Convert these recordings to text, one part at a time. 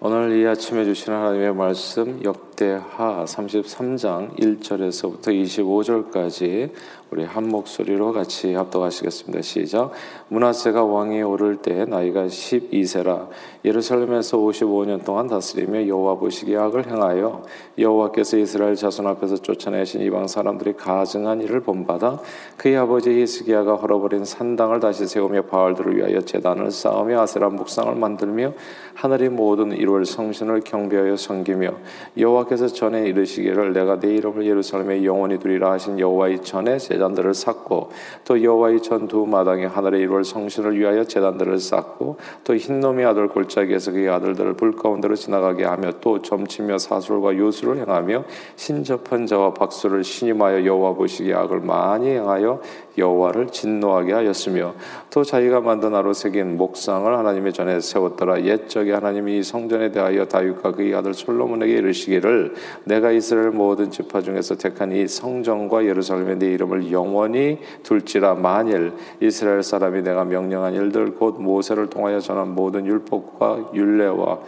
오늘 이 아침에 주신 하나님의 말씀 역 대하 33장 1절에서부터 25절까지 우리 한 목소리로 같이 합독하시겠습니다. 시작. 문하세가 왕이 오를 때 나이가 12세라 예루살렘에서 55년 동안 다스리며 여호와 보시기에 악을 행하여 여호와께서 이스라엘 자손 앞에서 쫓아내신 이방 사람들이 가증한 일을 본받아 그의 아버지 히스기야가 헐어버린 산당을 다시 세우며 바알들을 위하여 제단을 쌓으며 아세라 목상을 만들며 하늘의 모든 이루어 성신을 경배하여 섬기며 여호와 께서 전에 이르시기를 내가 내 이름을 예루살렘에 영원히 두리라 하신 여호와의 전에 제단들을 쌓고 또 여호와의 전 두 마당에 하늘에 이루어 성신을 위하여 제단들을 쌓고 또 흰놈의 아들 골짜기에서 그의 아들들을 불 가운데로 지나가게 하며 또 점치며 사술과 요술을 행하며 신접한 자와 박수를 신임하여 여호와 보시기에 악을 많이 행하여 여호와를 진노하게 하였으며 또 자기가 만든 아로 새긴 목상을 하나님의 전에 세웠더라. 옛적에 하나님이 이 성전에 대하여 다윗과 그의 아들 솔로몬에게 이르시기를 내가 이스라엘 모든 지파 중에서 택한 이 성전과 예루살렘에 네 이름을 영원히 둘지라. 만일 이스라엘 사람이 내가 명령한 일들 곧 모세를 통하여 전한 모든 율법과 율례와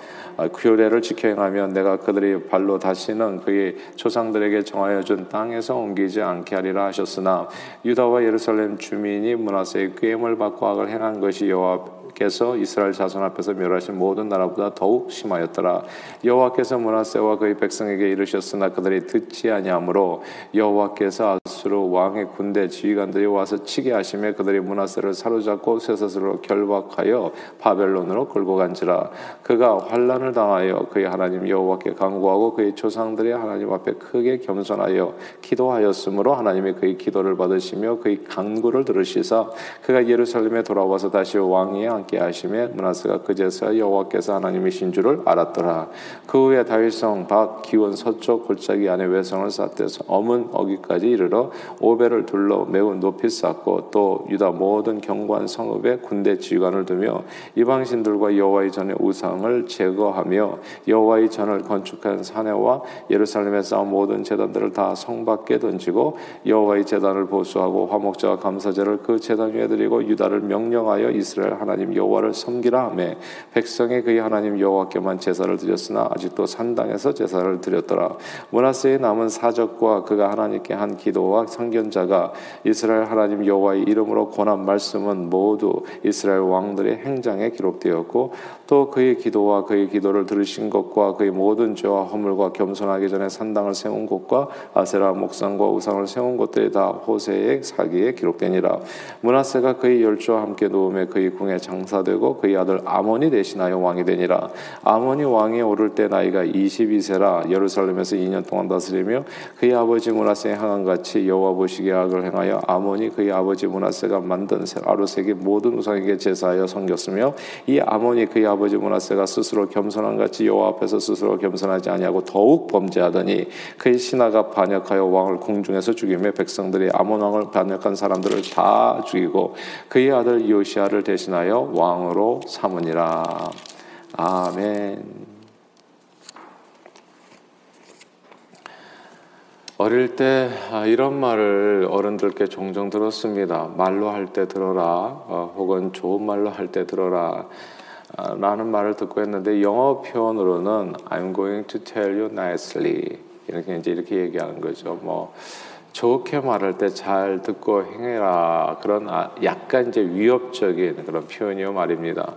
규례를 지켜 행하면 내가 그들이 발로 다시는 그의 조상들에게 정하여 준 땅에서 옮기지 않게 하리라 하셨으나 유다와 예루살렘 주민이 문하세의 꾀임을 받고 악을 행한 것이 여호와 께서 이스라엘 자손 앞에서 멸하신 모든 나라보다 더욱 심하였더라. 여호와께서 문하세와 그의 백성에게 이르셨으나 그들이 듣지 아니하므로 여호와께서 아수르 왕의 군대 지휘관들이 와서 치게 하심에 그들이 문하세를 사로잡고 쇠사슬로 결박하여 바벨론으로 끌고 간지라. 그가 환란을 당하여 그의 하나님 여호와께 간구하고 그의 조상들의 하나님 앞에 크게 겸손하여 기도하였으므로 하나님이 그의 기도를 받으시며 그의 간구를 들으시사 그가 예루살렘에 돌아와서 다시 왕이 함께 하심에 문하세가 그제서야 여호와께서 하나님이신 줄을 알았더라. 그 후에 다윗성 박 기원 서쪽 골짜기 안에 외성을 쌓대서 어문 어기까지 이르러 오배를 둘러 매우 높이 쌓고 또 유다 모든 경관 성읍에 군대 지휘관을 두며 이방신들과 여호와의 전의 우상을 제거하며 여호와의 전을 건축한 사내와 예루살렘에 쌓은 모든 제단들을 다 성 밖에 던지고 여호와의 제단을 보수하고 화목제와 감사제를 그 제단 위에 드리고 유다를 명령하여 이스라엘 하나님 하나님 여호와를 섬기라 하매 백성의 그의 하나님 여호와께만 제사를 드렸으나 아직도 산당에서 제사를 드렸더라. 문하세의 남은 사적과 그가 하나님께 한 기도와 선견자가 이스라엘 하나님 여호와의 이름으로 권한 말씀은 모두 이스라엘 왕들의 행장에 기록되었고 또 그의 기도와 그의 기도를 들으신 것과 그의 모든 죄와 허물과 겸손하기 전에 산당을 세운 곳과 아세라 목상과 우상을 세운 곳들이 다 호세의 사기에 기록되니라. 문하세가 그의 열조와 함께 놓음에 그의 궁에 장 장사되고 그의 아들 아몬이 대신하여 왕이 되니라. 아몬이 왕에 오를 때 나이가 22세라 예루살렘에서 2년 동안 다스리며 그의 아버지 문하세 행한 같이 여호와 보시기에 악을 행하여 아몬이 그의 아버지 문하세가 만든 아로색이 모든 우상에게 제사하여 섬겼으며 이 아몬이 그의 아버지 문하세가 스스로 겸손한 같이 여호와 앞에서 스스로 겸손하지 아니하고 더욱 범죄하더니 그의 신하가 반역하여 왕을 궁중에서 죽이며 백성들이 아몬 왕을 반역한 사람들을 다 죽이고 그의 아들 요시아를 대신하여 왕으로 삼으니라. 아멘. 어릴 때 아, 이런 말을 어른들께 종종 들었습니다. 말로 할 때 들어라, 어, 혹은 좋은 말로 할 때 들어라. 아, 라는 말을 듣고 했는데 영어 표현으로는 I'm going to tell you nicely 이렇게 이제 이렇게 얘기하는 거죠. 뭐 좋게 말할 때 잘 듣고 행해라 그런 아, 약간 이제 위협적인 그런 표현이요 말입니다.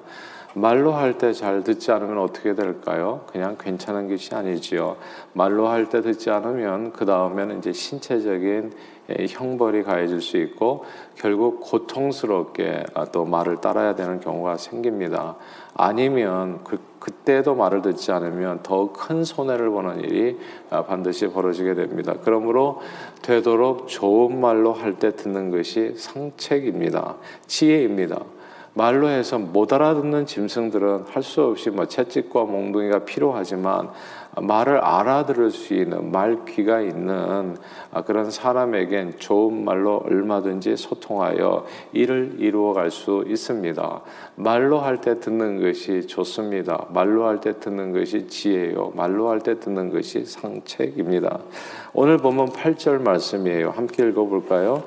말로 할 때 잘 듣지 않으면 어떻게 될까요? 그냥 괜찮은 것이 아니지요. 말로 할 때 듣지 않으면 그 다음에는 이제 신체적인 형벌이 가해질 수 있고 결국 고통스럽게 아, 또 말을 따라야 되는 경우가 생깁니다. 아니면 그, 그때도 말을 듣지 않으면 더 큰 손해를 보는 일이 아, 반드시 벌어지게 됩니다. 그러므로 되도록 좋은 말로 할 때 듣는 것이 상책입니다. 지혜입니다. 말로 해서 못 알아듣는 짐승들은 할 수 없이 뭐 채찍과 몽둥이가 필요하지만 말을 알아들을 수 있는 말 귀가 있는 그런 사람에겐 좋은 말로 얼마든지 소통하여 일을 이루어 갈 수 있습니다. 말로 할 때 듣는 것이 좋습니다. 말로 할 때 듣는 것이 지혜요. 말로 할 때 듣는 것이 상책입니다. 오늘 보면 8절 말씀이에요. 함께 읽어볼까요?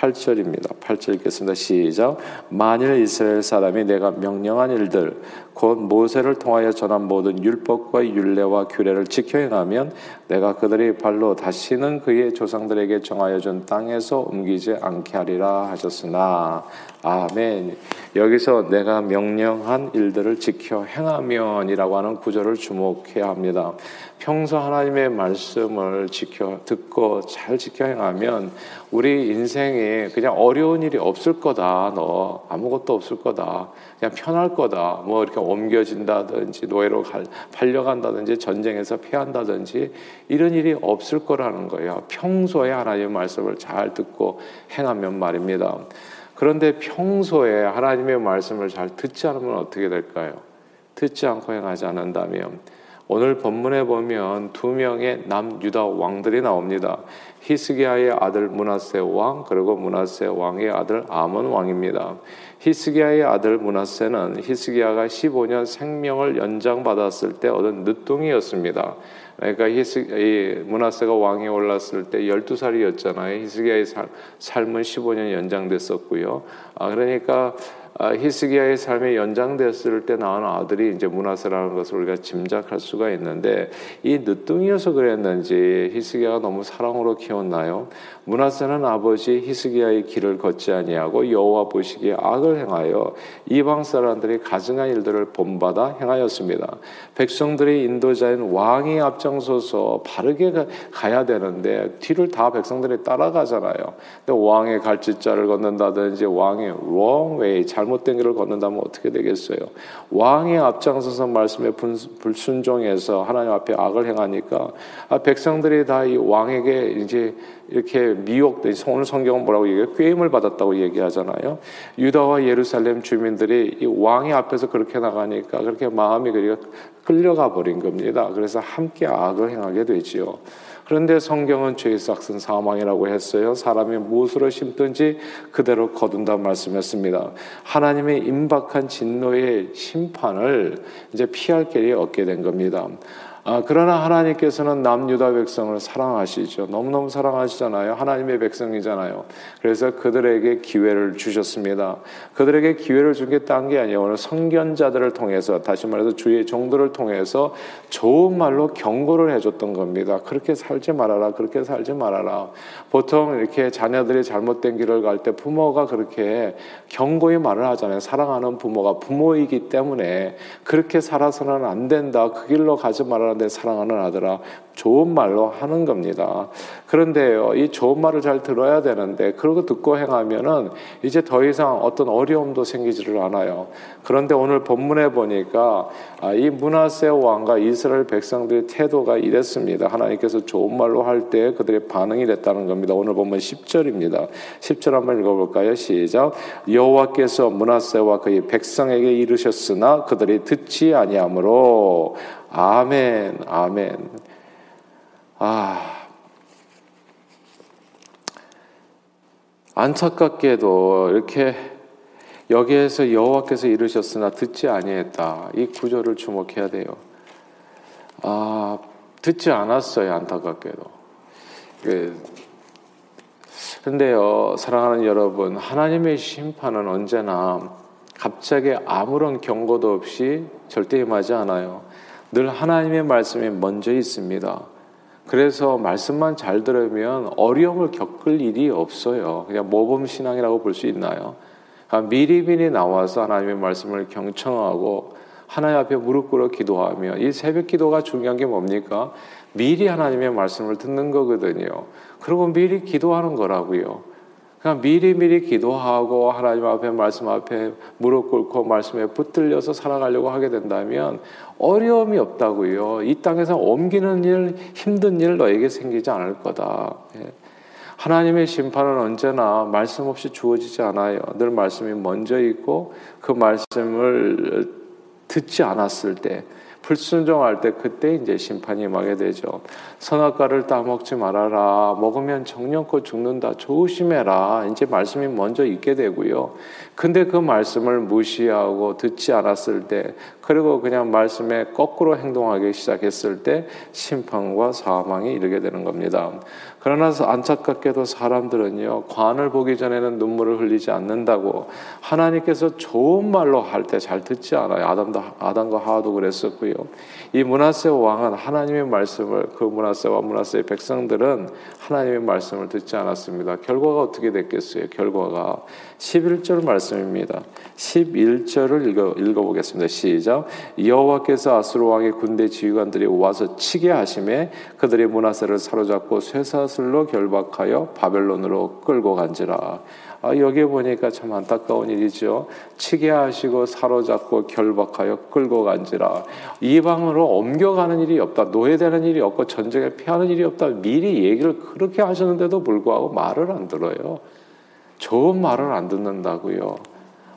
8절입니다. 8절 읽겠습니다. 시작. 만일 이스라엘 사람이 내가 명령한 일들 곧 모세를 통하여 전한 모든 율법과 율례와 규례를 지켜 행하면 내가 그들이 발로 다시는 그의 조상들에게 정하여 준 땅에서 옮기지 않게 하리라 하셨으나 아멘. 여기서 내가 명령한 일들을 지켜 행하면이라고 하는 구절을 주목해야 합니다. 평소 하나님의 말씀을 지켜 듣고 잘 지켜 행하면 우리 인생에 그냥 어려운 일이 없을 거다. 너 아무것도 없을 거다. 그냥 편할 거다. 뭐 이렇게 옮겨진다든지 노예로 갈, 팔려간다든지 전쟁에서 패한다든지 이런 일이 없을 거라는 거예요. 평소에 하나님의 말씀을 잘 듣고 행하면 말입니다. 그런데 평소에 하나님의 말씀을 잘 듣지 않으면 어떻게 될까요? 듣지 않고 행하지 않는다면 오늘 본문에 보면 두 명의 남유다 왕들이 나옵니다. 히스기야의 아들 문하세 왕 그리고 문하세 왕의 아들 아몬 왕입니다. 히스기야의 아들 문하세는 히스기야가 15년 생명을 연장받았을 때 얻은 늦둥이였습니다. 그러니까 히스, 문하세가 왕에 올랐을 때 12살이었잖아요. 히스기야의 삶, 삶은 15년 연장됐었고요. 아, 그러니까 아, 히스기야의 삶이 연장됐을 때 낳은 아들이 이제 문하세라는 것을 우리가 짐작할 수가 있는데 이 늦둥이여서 그랬는지 히스기야가 너무 사랑으로 키웠나요? 문하세는 아버지 히스기야의 길을 걷지 아니하고 여호와 보시기에 악을 행하여 이방 사람들이 가증한 일들을 본받아 행하였습니다. 백성들의 인도자인 왕이 앞장서서 바르게 가야 되는데 뒤를 다 백성들이 따라가잖아요. 근데 왕의 갈짓자를 걷는다든지 왕의 wrong way 잘못 잘못된 길을 걷는다면 어떻게 되겠어요? 왕의 앞장서서 말씀에 불순종해서 하나님 앞에 악을 행하니까 아, 백성들이 다 이 왕에게 이제 이렇게 미혹돼 오늘 성경은 뭐라고 얘기해요? 꾀임을 받았다고 얘기하잖아요. 유다와 예루살렘 주민들이 이 왕의 앞에서 그렇게 나가니까 그렇게 마음이 그리가 끌려가 버린 겁니다. 그래서 함께 악을 행하게 되지요. 그런데 성경은 죄의 싹슨 사망이라고 했어요. 사람이 무엇으로 심든지 그대로 거둔다 말씀했습니다. 하나님의 임박한 진노의 심판을 이제 피할 길이 없게 된 겁니다. 아, 그러나 하나님께서는 남유다 백성을 사랑하시죠. 너무너무 사랑하시잖아요. 하나님의 백성이잖아요. 그래서 그들에게 기회를 주셨습니다. 그들에게 기회를 딴게 아니에요. 오늘 성견자들을 통해서 다시 말해서 주의 종들을 통해서 좋은 말로 경고를 해줬던 겁니다. 그렇게 살지 말아라. 그렇게 살지 말아라. 보통 이렇게 자녀들이 잘못된 길을 갈 때 부모가 그렇게 경고의 말을 하잖아요. 사랑하는 부모가 부모이기 때문에 그렇게 살아서는 안 된다. 그 길로 가지 말아라. 사랑하는 사랑하는 아들아 좋은 말로 하는 겁니다. 그런데요, 이 좋은 말을 잘 들어야 되는데 그러고 듣고 행하면은 이제 더 이상 어떤 어려움도 생기지를 않아요. 그런데 오늘 본문에 보니까 아, 이 문하세 왕과 이스라엘 백성들의 태도가 이랬습니다. 하나님께서 좋은 말로 할 때 그들의 반응이 됐다는 겁니다. 오늘 보면 10절입니다. 10절 한번 읽어볼까요? 시작. 여호와께서 문하세와 그의 백성에게 이르셨으나 그들이 듣지 아니하므로 아멘, 아멘. 아, 안타깝게도 이렇게 여기에서 여호와께서 이르셨으나 듣지 아니했다. 이 구절을 주목해야 돼요. 아, 듣지 않았어요. 안타깝게도. 그, 근데요, 사랑하는 여러분, 하나님의 심판은 언제나 갑자기 아무런 경고도 없이 절대 임하지 않아요. 늘 하나님의 말씀이 먼저 있습니다. 그래서 말씀만 잘 들으면 어려움을 겪을 일이 없어요. 그냥 모범 신앙이라고 볼 수 있나요? 미리미리 나와서 하나님의 말씀을 경청하고 하나님 앞에 무릎 꿇어 기도하며 이 새벽 기도가 중요한 게 뭡니까? 미리 하나님의 말씀을 듣는 거거든요. 그리고 미리 기도하는 거라고요. 그냥 미리미리 기도하고 하나님 앞에 말씀 앞에 무릎 꿇고 말씀에 붙들려서 살아가려고 하게 된다면 어려움이 없다고요. 이 땅에서 옮기는 일, 힘든 일 너에게 생기지 않을 거다. 예. 하나님의 심판은 언제나 말씀 없이 주어지지 않아요. 늘 말씀이 먼저 있고 그 말씀을 듣지 않았을 때 불순종할 때 그때 이제 심판이 임하게 되죠. 선악과를 따먹지 말아라. 먹으면 정령코 죽는다. 조심해라. 이제 말씀이 먼저 있게 되고요. 근데 그 말씀을 무시하고 듣지 않았을 때 그리고 그냥 말씀에 거꾸로 행동하기 시작했을 때 심판과 사망이 이르게 되는 겁니다. 그러나 안타깝게도 사람들은요, 관을 보기 전에는 눈물을 흘리지 않는다고 하나님께서 좋은 말로 할 때 잘 듣지 않아요. 아담도, 아담과 하와도 그랬었고요. 이 문하세 왕은 하나님의 말씀을, 그 문하세와 문하세의 백성들은 하나님의 말씀을 듣지 않았습니다. 결과가 어떻게 됐겠어요? 결과가 11절 말씀입니다. 11절을 읽어, 읽어보겠습니다. 시작. 여호와께서 아수르 왕의 군대 지휘관들이 와서 치게 하심에 그들이 문하세를 사로잡고 쇠사슬로 결박하여 바벨론으로 끌고 간지라. 아, 여기 보니까 참 안타까운 일이죠. 치게 하시고 사로잡고 결박하여 끌고 간지라. 이방으로 옮겨가는 일이 없다. 노예되는 일이 없고 전쟁에 피하는 일이 없다. 미리 얘기를 그렇게 하셨는데도 불구하고 말을 안 들어요. 좋은 말을 안 듣는다고요.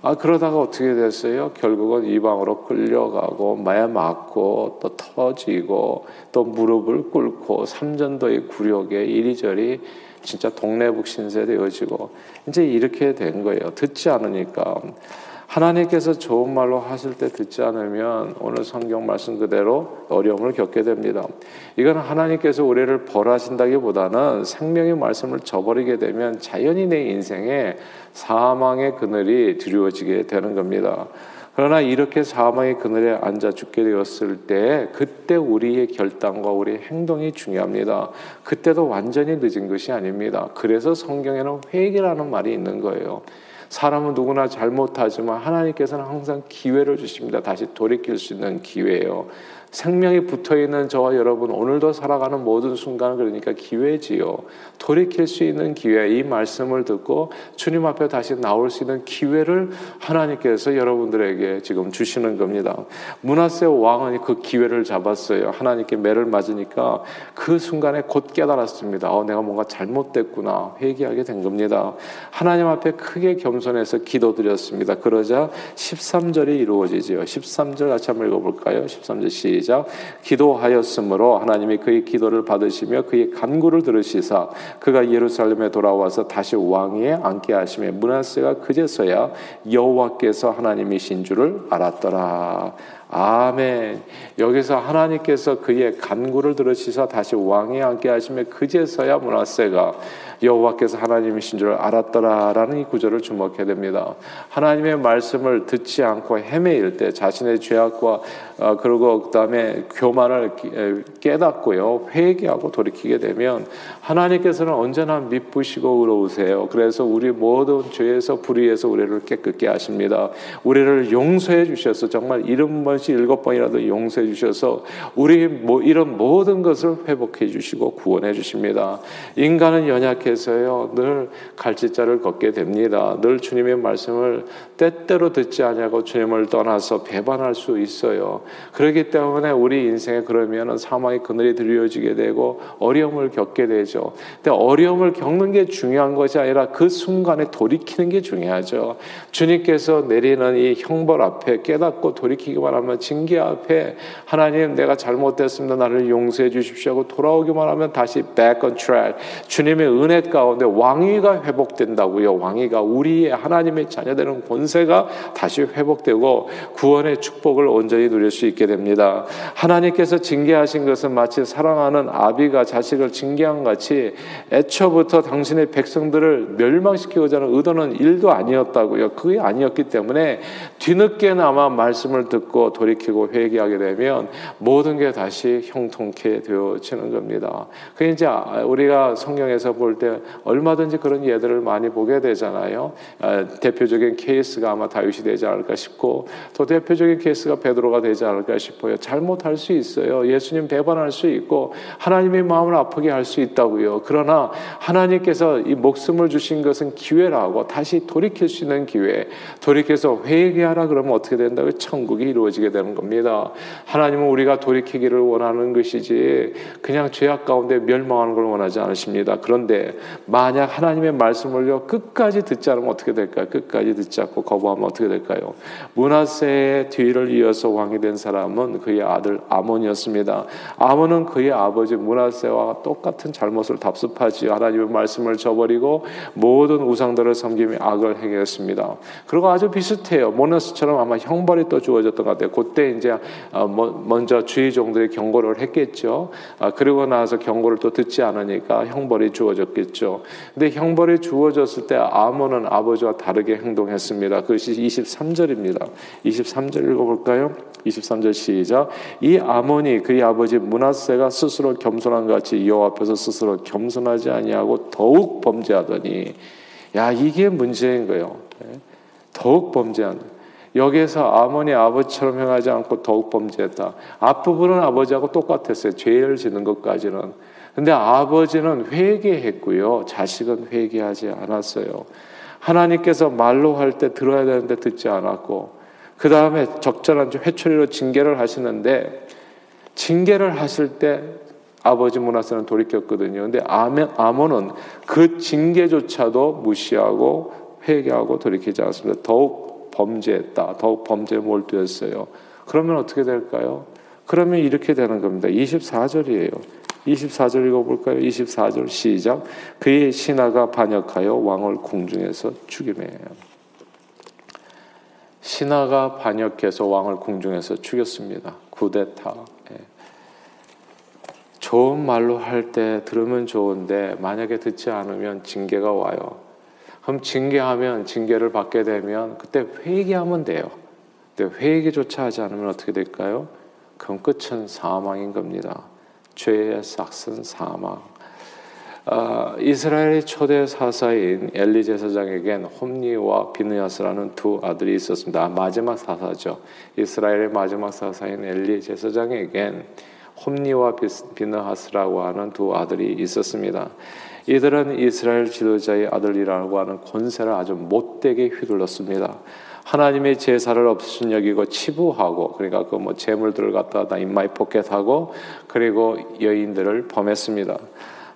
아 그러다가 어떻게 됐어요? 결국은 이방으로 끌려가고 매 맞고 또 터지고 또 무릎을 꿇고 삼전도의 굴욕에 이리저리 진짜 동네북 신세 되어지고 이제 이렇게 된 거예요. 듣지 않으니까 하나님께서 좋은 말로 하실 때 듣지 않으면 오늘 성경 말씀 그대로 어려움을 겪게 됩니다. 이건 하나님께서 우리를 벌하신다기보다는 생명의 말씀을 저버리게 되면 자연히 내 인생에 사망의 그늘이 드리워지게 되는 겁니다. 그러나 이렇게 사망의 그늘에 앉아 죽게 되었을 때 그때 우리의 결단과 우리의 행동이 중요합니다. 그때도 완전히 늦은 것이 아닙니다. 그래서 성경에는 회개라는 말이 있는 거예요. 사람은 누구나 잘못하지만 하나님께서는 항상 기회를 주십니다. 다시 돌이킬 수 있는 기회예요. 생명이 붙어 있는 저와 여러분 오늘도 살아가는 모든 순간은 그러니까 기회지요. 돌이킬 수 있는 기회, 이 말씀을 듣고 주님 앞에 다시 나올 수 있는 기회를 하나님께서 여러분들에게 지금 주시는 겁니다. 문하세 왕은 그 기회를 잡았어요. 하나님께 매를 맞으니까 그 순간에 곧 깨달았습니다. 어, 내가 뭔가 잘못됐구나 회개하게 된 겁니다. 하나님 앞에 크게 겸손해서 기도드렸습니다. 그러자 13절이 이루어지죠. 13절 같이 한번 읽어볼까요? 13절 시 시작. 기도하였으므로 하나님이 그의 기도를 받으시며 그의 간구를 들으시사 그가 예루살렘에 돌아와서 다시 왕위에 앉게 하심에 문하세가 그제서야 여호와께서 하나님이신 줄을 알았더라. 아멘. 여기서 하나님께서 그의 간구를 들으시사 다시 왕에 앉게 하심에 그제서야 문하세가 여호와께서 하나님이신 줄 알았더라라는 이 구절을 주목해야 됩니다. 하나님의 말씀을 듣지 않고 헤매일 때 자신의 죄악과 어, 그리고 그다음에 교만을 깨닫고요 회개하고 돌이키게 되면 하나님께서는 언제나 미쁘시고 의로우세요. 그래서 우리 모든 죄에서 불의에서 우리를 깨끗게 하십니다. 우리를 용서해 주셔서 정말 이름 번씩 일곱 번이라도 용서해 주셔서 우리 뭐 이런 모든 것을 회복해 주시고 구원해 주십니다. 인간은 연약해 서요 늘 갈짓자를 걷게 됩니다. 늘 주님의 말씀을 때때로 듣지 아니하고 주님을 떠나서 배반할 수 있어요. 그렇기 때문에 우리 인생에 그러면 사망의 그늘이 드리워지게 되고 어려움을 겪게 되죠. 근데 어려움을 겪는 게 중요한 것이 아니라 그 순간에 돌이키는 게 중요하죠. 주님께서 내리는 이 형벌 앞에 깨닫고 돌이키기만 하면 징계 앞에 하나님 내가 잘못됐습니다. 나를 용서해 주십시오 하고 돌아오기만 하면 다시 back on track. 주님의 은혜 가운데 왕위가 회복된다고요. 왕위가 우리의 하나님의 자녀되는 권세가 다시 회복되고 구원의 축복을 온전히 누릴 수 있게 됩니다. 하나님께서 징계하신 것은 마치 사랑하는 아비가 자식을 징계한 같이 애초부터 당신의 백성들을 멸망시키고자 하는 의도는 일도 아니었다고요. 그게 아니었기 때문에 뒤늦게나마 말씀을 듣고 돌이키고 회개하게 되면 모든 게 다시 형통케 되어지는 겁니다. 그 이제 우리가 성경에서 볼 때 얼마든지 그런 예들을 많이 보게 되잖아요. 아, 대표적인 케이스가 아마 다윗이 되지 않을까 싶고 또 대표적인 케이스가 베드로가 되지 않을까 싶어요. 잘못할 수 있어요. 예수님 배반할 수 있고 하나님의 마음을 아프게 할 수 있다고요. 그러나 하나님께서 이 목숨을 주신 것은 기회라고 다시 돌이킬 수 있는 기회. 돌이켜서 회개하라 그러면 어떻게 된다고 천국이 이루어지게 되는 겁니다. 하나님은 우리가 돌이키기를 원하는 것이지 그냥 죄악 가운데 멸망하는 걸 원하지 않으십니다. 그런데 만약 하나님의 말씀을요 끝까지 듣지 않으면 어떻게 될까요? 끝까지 듣지 않고 거부하면 어떻게 될까요? 문하세의 뒤를 이어서 왕이 된 사람은 그의 아들 아몬이었습니다. 아몬은 그의 아버지 문하세와 똑같은 잘못을 답습하지요. 하나님의 말씀을 저버리고 모든 우상들을 섬기며 악을 행했습니다. 그리고 아주 비슷해요. 모너스처럼 아마 형벌이 또 주어졌던 것 같아요. 그때 이제 어, 먼저 주의 종들이 경고를 했겠죠. 아, 그리고 나서 경고를 또 듣지 않으니까 형벌이 주어졌겠죠. 근데 형벌이 주어졌을 때 아몬은 아버지와 다르게 행동했습니다. 그것이 23절입니다. 23절 읽어볼까요? 23절 시작. 이 아몬이 그의 아버지 문하세가 스스로 겸손한 같이 여호와 앞에서 스스로 겸손하지 아니하고 더욱 범죄하더니 야 이게 문제인 거예요. 네. 더욱 범죄한. 여기에서 아몬이 아버지처럼 행하지 않고 더욱 범죄했다. 앞부분은 아버지하고 똑같았어요. 죄를 지는 것까지는. 근데 아버지는 회개했고요. 자식은 회개하지 않았어요. 하나님께서 말로 할 때 들어야 되는데 듣지 않았고, 그 다음에 적절한 회초리로 징계를 하시는데, 징계를 하실 때 아버지 문화세는 돌이켰거든요. 근데 아몬은 그 징계조차도 무시하고 회개하고 돌이키지 않습니다. 더욱 범죄했다. 더욱 범죄에 몰두했어요. 그러면 어떻게 될까요? 그러면 이렇게 되는 겁니다. 24절이에요. 24절 읽어볼까요? 24절 시작. 그의 신하가 반역하여 왕을 궁중에서 죽이매요. 신하가 반역해서 왕을 궁중에서 죽였습니다. 구데타. 예. 좋은 말로 할 때 들으면 좋은데 만약에 듣지 않으면 징계가 와요. 그럼 징계하면 징계를 받게 되면 그때 회개하면 돼요. 근데 회개조차 하지 않으면 어떻게 될까요? 그럼 끝은 사망인 겁니다. 죄의 삯은 사망. 아, 이스라엘의 초대 사사인 엘리 제사장에겐 홉니와 비느하스라는 두 아들이 있었습니다. 마지막 사사죠. 이스라엘의 마지막 사사인 엘리 제사장에겐 홉니와 비느하스라고 하는 두 아들이 있었습니다. 이들은 이스라엘 지도자의 아들이라고 하는 권세를 아주 못되게 휘둘렀습니다. 하나님의 제사를 업신여기고 치부하고 그러니까 그 뭐 제물들을 갖다가 in my pocket하고 그리고 여인들을 범했습니다.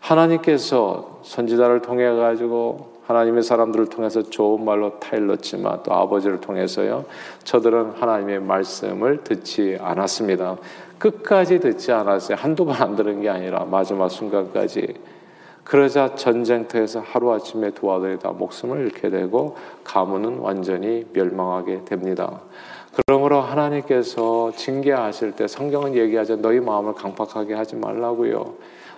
하나님께서 선지자를 통해 가지고 하나님의 사람들을 통해서 좋은 말로 타일렀지만 또 아버지를 통해서요. 저들은 하나님의 말씀을 듣지 않았습니다. 끝까지 듣지 않았어요. 한두 번 안 들은 게 아니라 마지막 순간까지. 그러자 전쟁터에서 하루아침에 두 아들이 다 목숨을 잃게 되고 가문은 완전히 멸망하게 됩니다. 그러므로 하나님께서 징계하실 때 성경은 얘기하죠. 너희 마음을 강팍하게 하지 말라고요.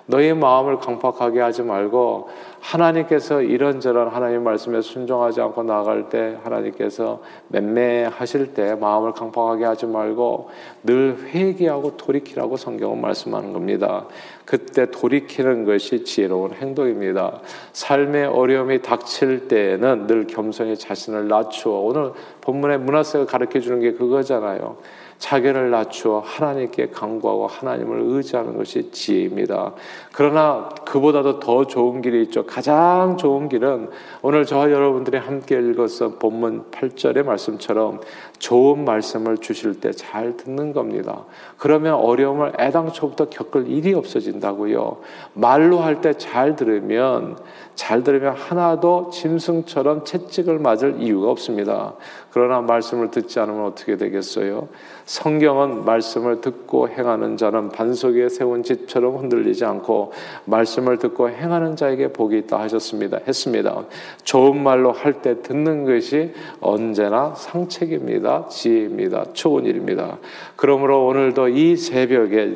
너희 마음을 강팍하게 하지 말고 하나님께서 이런저런 하나님 말씀에 순종하지 않고 나갈 때 하나님께서 맴매하실 때 마음을 강팍하게 하지 말고 늘 회개하고 돌이키라고 성경은 말씀하는 겁니다. 그때 돌이키는 것이 지혜로운 행동입니다. 삶의 어려움이 닥칠 때에는 늘 겸손히 자신을 낮추어 오늘 본문의 문화세가 가르쳐 주는 게 그거잖아요. 자기를 낮추어 하나님께 강구하고 하나님을 의지하는 것이 지혜입니다. 그러나 그보다도 더 좋은 길이 있죠. 가장 좋은 길은 오늘 저와 여러분들이 함께 읽어서 본문 8절의 말씀처럼 좋은 말씀을 주실 때 잘 듣는 겁니다. 그러면 어려움을 애당초부터 겪을 일이 없어진다고요. 말로 할 때 잘 들으면 잘 들으면 하나도 짐승처럼 채찍을 맞을 이유가 없습니다. 그러나 말씀을 듣지 않으면 어떻게 되겠어요? 성경은 말씀을 듣고 행하는 자는 반석에 세운 집처럼 흔들리지 않고 말씀을 듣고 행하는 자에게 복이 있다 하셨습니다. 했습니다. 좋은 말로 할 때 듣는 것이 언제나 상책입니다. 지혜입니다. 좋은 일입니다. 그러므로 오늘도 이 새벽에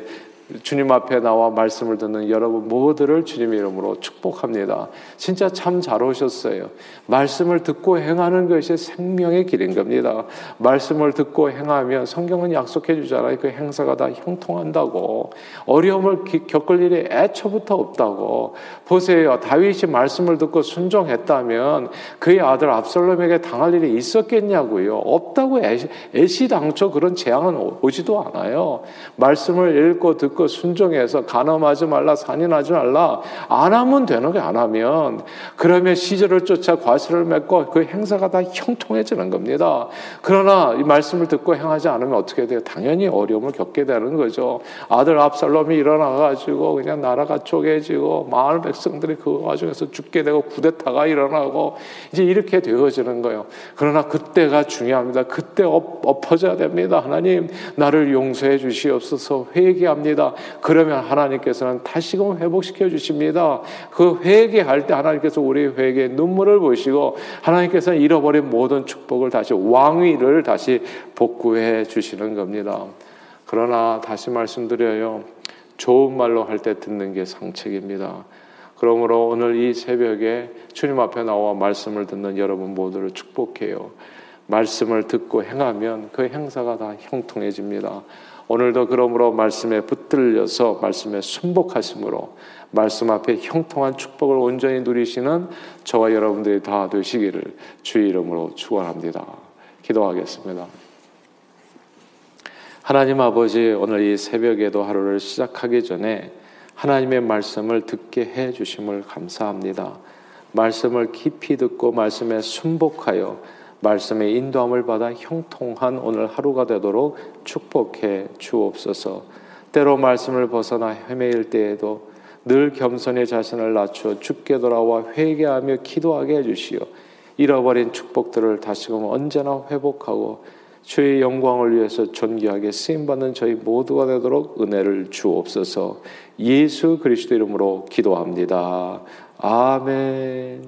주님 앞에 나와 말씀을 듣는 여러분 모두를 주님의 이름으로 축복합니다. 진짜 참 잘 오셨어요. 말씀을 듣고 행하는 것이 생명의 길인 겁니다. 말씀을 듣고 행하면 성경은 약속해 주잖아요. 그 행사가 다 형통한다고. 어려움을 겪을 일이 애초부터 없다고. 보세요. 다윗이 말씀을 듣고 순종했다면 그의 아들 압살롬에게 당할 일이 있었겠냐고요. 없다고 애시, 애시당초 그런 재앙은 오지도 않아요. 말씀을 읽고 듣고 듣고 순종해서 간음하지 말라, 산인하지 말라. 안 하면 되는 게 안 하면 그러면 시절을 쫓아 과실을 맺고 그 행사가 다 형통해지는 겁니다. 그러나 이 말씀을 듣고 행하지 않으면 어떻게 돼요? 당연히 어려움을 겪게 되는 거죠. 아들 압살롬이 일어나가지고 그냥 나라가 쪼개지고 많은 백성들이 그 와중에서 죽게 되고 구데타가 일어나고 이제 이렇게 되어지는 거예요. 그러나 그때가 중요합니다. 그때 엎어져야 됩니다. 하나님 나를 용서해 주시옵소서 회개합니다. 그러면 하나님께서는 다시금 회복시켜 주십니다. 그 회개할 때 하나님께서 우리 회개의 눈물을 보시고 하나님께서는 잃어버린 모든 축복을 다시 왕위를 다시 복구해 주시는 겁니다. 그러나 다시 말씀드려요. 좋은 말로 할 때 듣는 게 상책입니다. 그러므로 오늘 이 새벽에 주님 앞에 나와 말씀을 듣는 여러분 모두를 축복해요. 말씀을 듣고 행하면 그 행사가 다 형통해집니다. 오늘도 그러므로 말씀에 붙들려서 말씀에 순복하심으로 말씀 앞에 형통한 축복을 온전히 누리시는 저와 여러분들이 다 되시기를 주의 이름으로 축원합니다. 기도하겠습니다. 하나님 아버지 오늘 이 새벽에도 하루를 시작하기 전에 하나님의 말씀을 듣게 해 주심을 감사합니다. 말씀을 깊이 듣고 말씀에 순복하여 말씀의 인도함을 받아 형통한 오늘 하루가 되도록 축복해 주옵소서. 때로 말씀을 벗어나 헤매일 때에도 늘 겸손히 자신을 낮추어 죽게 돌아와 회개하며 기도하게 해주시어 잃어버린 축복들을 다시금 언제나 회복하고 주의 영광을 위해서 존귀하게 쓰임받는 저희 모두가 되도록 은혜를 주옵소서 예수 그리스도 이름으로 기도합니다. 아멘.